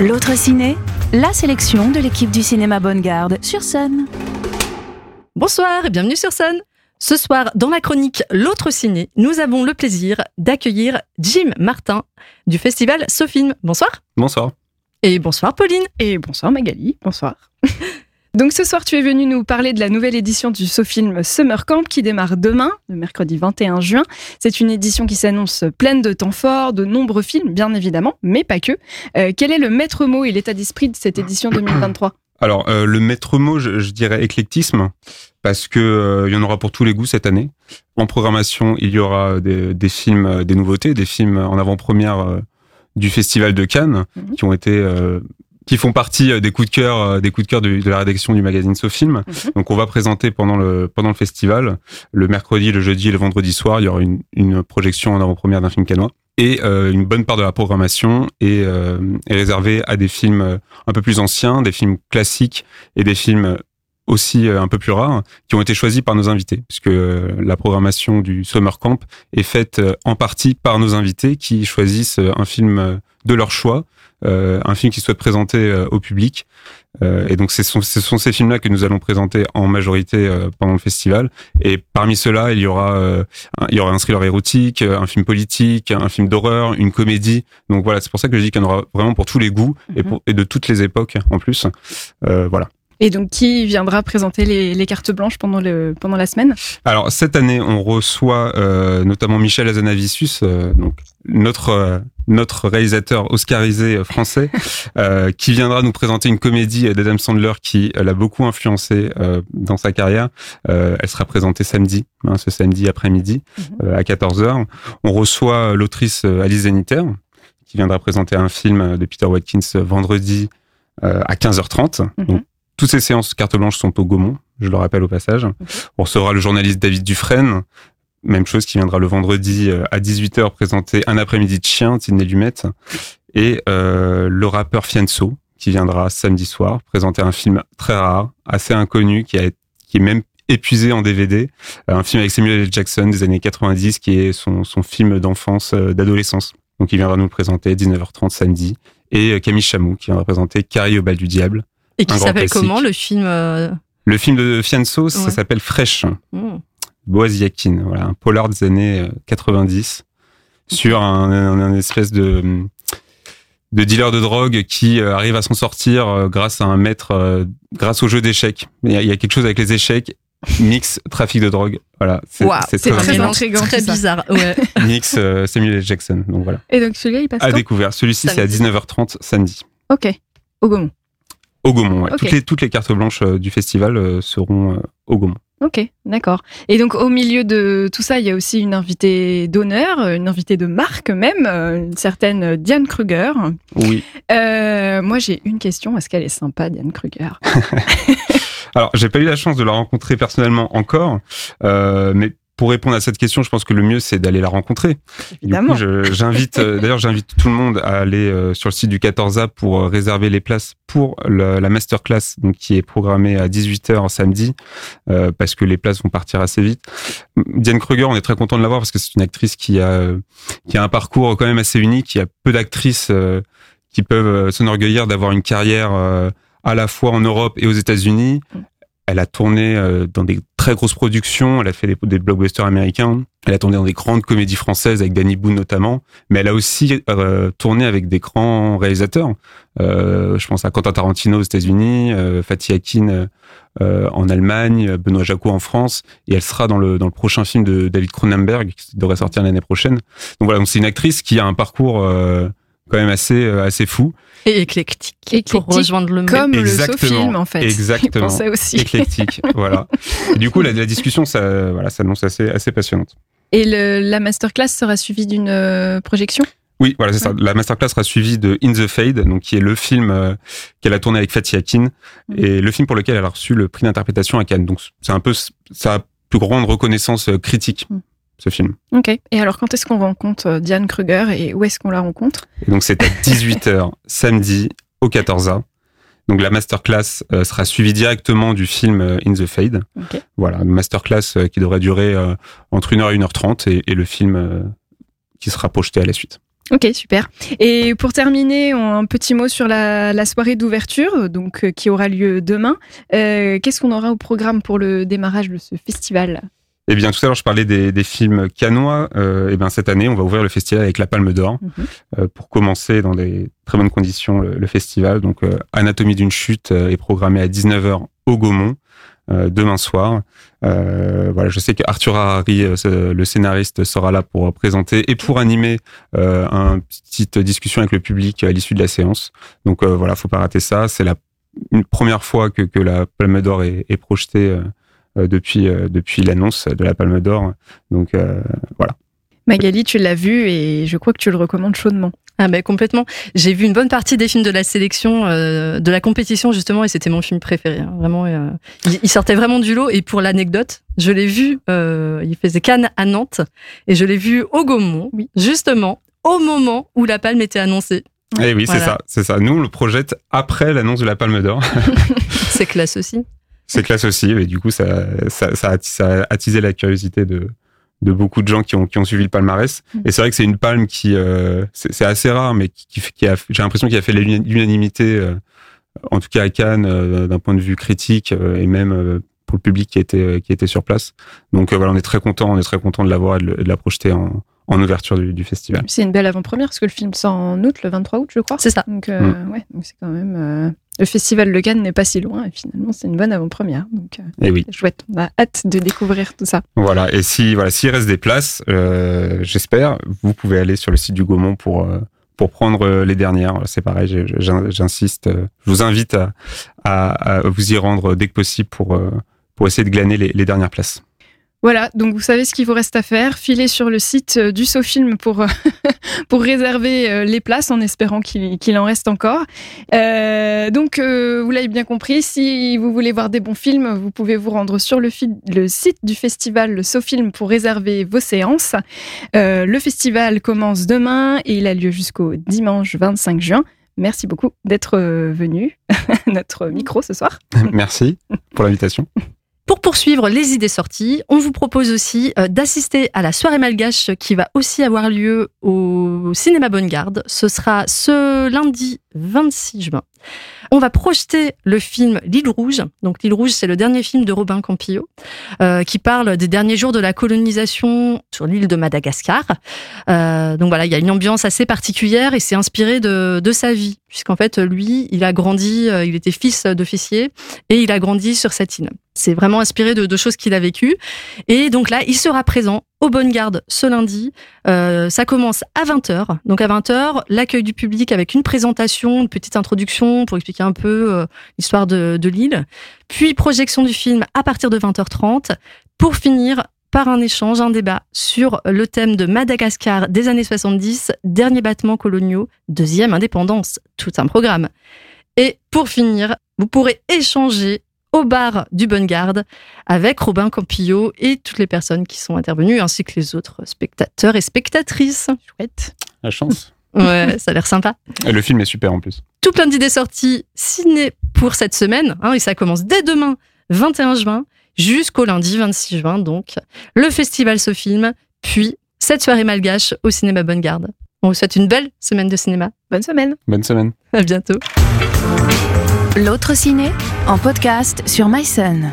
L'autre ciné, la sélection de l'équipe du cinéma Bonne Garde sur scène. Bonsoir et bienvenue sur scène. Ce soir, dans la chronique L'autre ciné, nous avons le plaisir d'accueillir Jim Martin du festival Sofilm. Bonsoir. Bonsoir. Et bonsoir Pauline. Et bonsoir Magali, bonsoir. Donc ce soir, tu es venu nous parler de la nouvelle édition du SoFilm Summer Camp qui démarre demain, le mercredi 21 juin. C'est une édition qui s'annonce pleine de temps forts, de nombreux films, bien évidemment, mais pas que. Euh, quel est le maître mot et l'état d'esprit de cette édition 2023 Alors, euh, le maître mot, je, je, dirais éclectisme, parce que euh, il y en aura pour tous les goûts cette année. En programmation, il y aura des, des films, des nouveautés, des films en avant-première du Festival de Cannes, -hmm. qui ont été qui font partie des coups de cœur, des coups de cœur de, de la rédaction du magazine Sofilm. -hmm. Donc, on va présenter pendant le pendant le festival, le mercredi, le jeudi et le vendredi soir, il y aura une, une projection en avant-première d'un film canois. Et euh, une bonne part de la programmation est, euh, est réservée à des films un peu plus anciens, des films classiques et des films aussi un peu plus rares qui ont été choisis par nos invités puisque la programmation du Summer Camp est faite en partie par nos invités qui choisissent un film de leur choix euh, un film qui souhaite présenter euh, au public. Euh, et donc, ce sont, ce sont ces films-là que nous allons présenter en majorité pendant le festival. Et parmi ceux-là, il y aura, il y aura un thriller érotique, un film politique, un film d'horreur, une comédie. Donc voilà, c'est pour ça que je dis qu'il y en aura vraiment pour tous les goûts et, pour, et de toutes les époques en plus. voilà. Et donc, qui viendra présenter les, les, cartes blanches pendant, le, pendant la semaine? Alors, cette année, on reçoit euh, notamment Michel Azanavicius, euh, donc notre, euh, notre réalisateur oscarisé français, qui viendra nous présenter une comédie d'Adam Sandler qui l'a beaucoup influencé dans sa carrière. elle sera présentée samedi, hein, ce samedi après-midi, mm -hmm. à 14h. On reçoit l'autrice Alice Zeniter, qui viendra présenter un film de Peter Watkins vendredi à 15h30. Mm -hmm. Donc, toutes ces séances carte blanche sont au Gaumont, je le rappelle au passage. Okay. On recevra le journaliste David Dufresne, même chose qui viendra le vendredi à 18h présenter un après-midi de chien, Tidney Lumet, et euh, le rappeur Fianso qui viendra samedi soir présenter un film très rare, assez inconnu, qui, a, qui est même épuisé en DVD, un film avec Samuel L. Jackson des années 90 qui est son, son film d'enfance, d'adolescence. Donc il viendra nous le présenter 19h30 samedi. Et Camille Chamou qui viendra présenter Carrie au bal du diable, et qui s'appelle comment le film euh... Le film de Fianso, ouais. ça s'appelle Fresh. Mmh. Boaz Yakin, voilà, un polar des années 90 sur un, un, un, espèce de de dealer de drogue qui arrive à s'en sortir grâce à un maître, grâce au jeu d'échecs. Il, il y a quelque chose avec les échecs mix trafic de drogue. Voilà, c'est wow, très, très intriguant, très bizarre. Ouais. mix euh, Samuel L. Jackson. Donc voilà. Et donc celui-là, il passe à découvert. Celui-ci, c'est à 19h30 samedi. Ok. Au Gaumont. Au Gaumont, ouais. okay. toutes, les, toutes les cartes blanches du festival euh, seront euh, au Gaumont. Ok, d'accord. Et donc au milieu de tout ça, il y a aussi une invitée d'honneur, une invitée de marque même, une certaine Diane Kruger. Oui. Euh, moi j'ai une question, est-ce qu'elle est sympa Diane Kruger Alors j'ai pas eu la chance de la rencontrer personnellement encore, euh, mais pour répondre à cette question, je pense que le mieux c'est d'aller la rencontrer. Évidemment. J'invite, d'ailleurs, j'invite tout le monde à aller euh, sur le site du 14A pour réserver les places pour la, la masterclass, donc qui est programmée à 18h samedi, euh, parce que les places vont partir assez vite. Diane Kruger, on est très content de la voir parce que c'est une actrice qui a qui a un parcours quand même assez unique. Il y a peu d'actrices euh, qui peuvent s'enorgueillir d'avoir une carrière à la fois en Europe et aux États-Unis. Elle a tourné dans des très grosses productions. Elle a fait des, des, blockbusters américains. Elle a tourné dans des grandes comédies françaises avec Danny Boone notamment. Mais elle a aussi euh, tourné avec des grands réalisateurs. Euh, je pense à Quentin Tarantino aux États-Unis, euh, Fatih Akin euh, en Allemagne, Benoît Jacot en France. Et elle sera dans le dans le prochain film de David Cronenberg qui devrait sortir l'année prochaine. Donc voilà, donc c'est une actrice qui a un parcours euh, quand même assez assez fou. Et éclectique, éclectique pour rejoindre le comme Exactement. le film en fait. Exactement. ça aussi. Éclectique, voilà. Et du coup, la, la discussion, ça, voilà, s'annonce assez, assez passionnante. Et le, la masterclass sera suivie d'une euh, projection? Oui, voilà, c'est ouais. ça. La masterclass sera suivie de In the Fade, donc qui est le film euh, qu'elle a tourné avec Fatih Akin mmh. et le film pour lequel elle a reçu le prix d'interprétation à Cannes. Donc c'est un peu sa plus grande reconnaissance euh, critique. Mmh ce film. Ok. Et alors, quand est-ce qu'on rencontre Diane Kruger et où est-ce qu'on la rencontre? Et Donc, c'est à 18h samedi au 14A. Donc, la masterclass euh, sera suivie directement du film euh, In the Fade. Okay. Voilà, une masterclass euh, qui devrait durer entre 1h et 1h30 et, et le film qui sera projeté à la suite. Ok, super. Et pour terminer, un petit mot sur la, soirée d'ouverture, donc qui aura lieu demain. Qu'est-ce qu'on aura au programme pour le démarrage de ce festival? Eh bien, tout à l'heure, je parlais des, films canois. Euh, eh bien, cette année, on va ouvrir le festival avec la Palme d'Or mhm. euh, pour commencer dans des très bonnes conditions le, festival. Donc, euh, Anatomie d'une chute est programmé à 19h au Gaumont demain soir. voilà, je sais qu'Arthur Harari, le scénariste, sera là pour présenter et pour animer une petite discussion avec le public à l'issue de la séance. Donc voilà, faut pas rater ça. C'est la première fois que, que la Palme d'Or est, est projetée euh, depuis, euh, depuis l'annonce de la Palme d'Or. Donc euh, voilà. Magali, tu l'as vu et je crois que tu le recommandes chaudement. Ah ben complètement. J'ai vu une bonne partie des films de la sélection, de la compétition justement, et c'était mon film préféré. Hein. Vraiment, il, sortait vraiment du lot. Et pour l'anecdote, je l'ai vu, il faisait Cannes à Nantes, et je l'ai vu au Gaumont, oui. justement au moment où la Palme était annoncée. Et eh oui, c'est ça, c'est ça. Nous, on le projette après l'annonce de la Palme d'Or. c'est classe aussi. C'est classe aussi, et du coup, ça, ça, ça, a, attisé la curiosité de, de beaucoup de gens qui ont, qui ont suivi le palmarès. Mm. Et c'est vrai que c'est une palme qui, euh, c'est assez rare, mais qui, qui, a, j'ai l'impression qu'il a fait l'unanimité, euh, en tout cas à Cannes, euh, d'un point de vue critique, et même pour le public qui était, qui était sur place. Donc voilà, on est très content, on est très content de l'avoir et de, la projeter en, en ouverture du, festival. C'est une belle avant-première parce que le film sort en août, le 23 août, je crois. C'est ça. Donc, mm. ouais, donc c'est quand même le festival de Cannes n'est pas si loin et finalement c'est une bonne avant-première. Donc euh, eh oui. chouette, on a hâte de découvrir tout ça. Voilà, et si voilà, s'il reste des places, euh, j'espère, vous pouvez aller sur le site du Gaumont pour euh, pour prendre les dernières. C'est pareil, j'insiste, je vous invite à, à, vous y rendre dès que possible pour pour essayer de glaner les dernières places. Voilà, donc vous savez ce qu'il vous reste à faire. Filez sur le site euh, du SoFilm pour, euh, pour réserver euh, les places en espérant qu'il en reste encore. donc, vous l'avez bien compris, si vous voulez voir des bons films, vous pouvez vous rendre sur le, le site du festival le SoFilm pour réserver vos séances. le festival commence demain et il a lieu jusqu'au dimanche 25 juin. Merci beaucoup d'être venu à notre micro ce soir. Merci pour l'invitation. Pour poursuivre les idées sorties, on vous propose aussi euh, d'assister à la soirée malgache qui va aussi avoir lieu au cinéma Bonne Garde. Ce sera ce lundi 26 juin. On va projeter le film L'île rouge. Donc L'île rouge, c'est le dernier film de Robin Campillo euh, qui parle des derniers jours de la colonisation sur l'île de Madagascar. Euh, donc voilà, il y a une ambiance assez particulière et c'est inspiré de, de sa vie, puisqu'en fait lui, il a grandi, euh, il était fils d'officier et il a grandi sur cette île. C'est vraiment inspiré de, de choses qu'il a vécues. Et donc là, il sera présent au Bonne Garde ce lundi. Euh, ça commence à 20h. Donc à 20h, l'accueil du public avec une présentation, une petite introduction pour expliquer un peu euh, l'histoire de, de l'île. Puis projection du film à partir de 20h30 pour finir par un échange, un débat sur le thème de Madagascar des années 70, derniers battements coloniaux, deuxième indépendance, tout un programme. Et pour finir, vous pourrez échanger au bar du Bonne Garde avec Robin Campillo et toutes les personnes qui sont intervenues, ainsi que les autres spectateurs et spectatrices. Chouette. La chance. Ouais, ça a l'air sympa. Et le film est super en plus. Tout plein d'idées sorties ciné pour cette semaine. Hein, et ça commence dès demain, 21 juin, jusqu'au lundi 26 juin. Donc, le festival se filme, puis cette soirée malgache au cinéma Bonne Garde. On vous souhaite une belle semaine de cinéma. Bonne semaine. Bonne semaine. À bientôt. L'autre ciné en podcast sur MySun.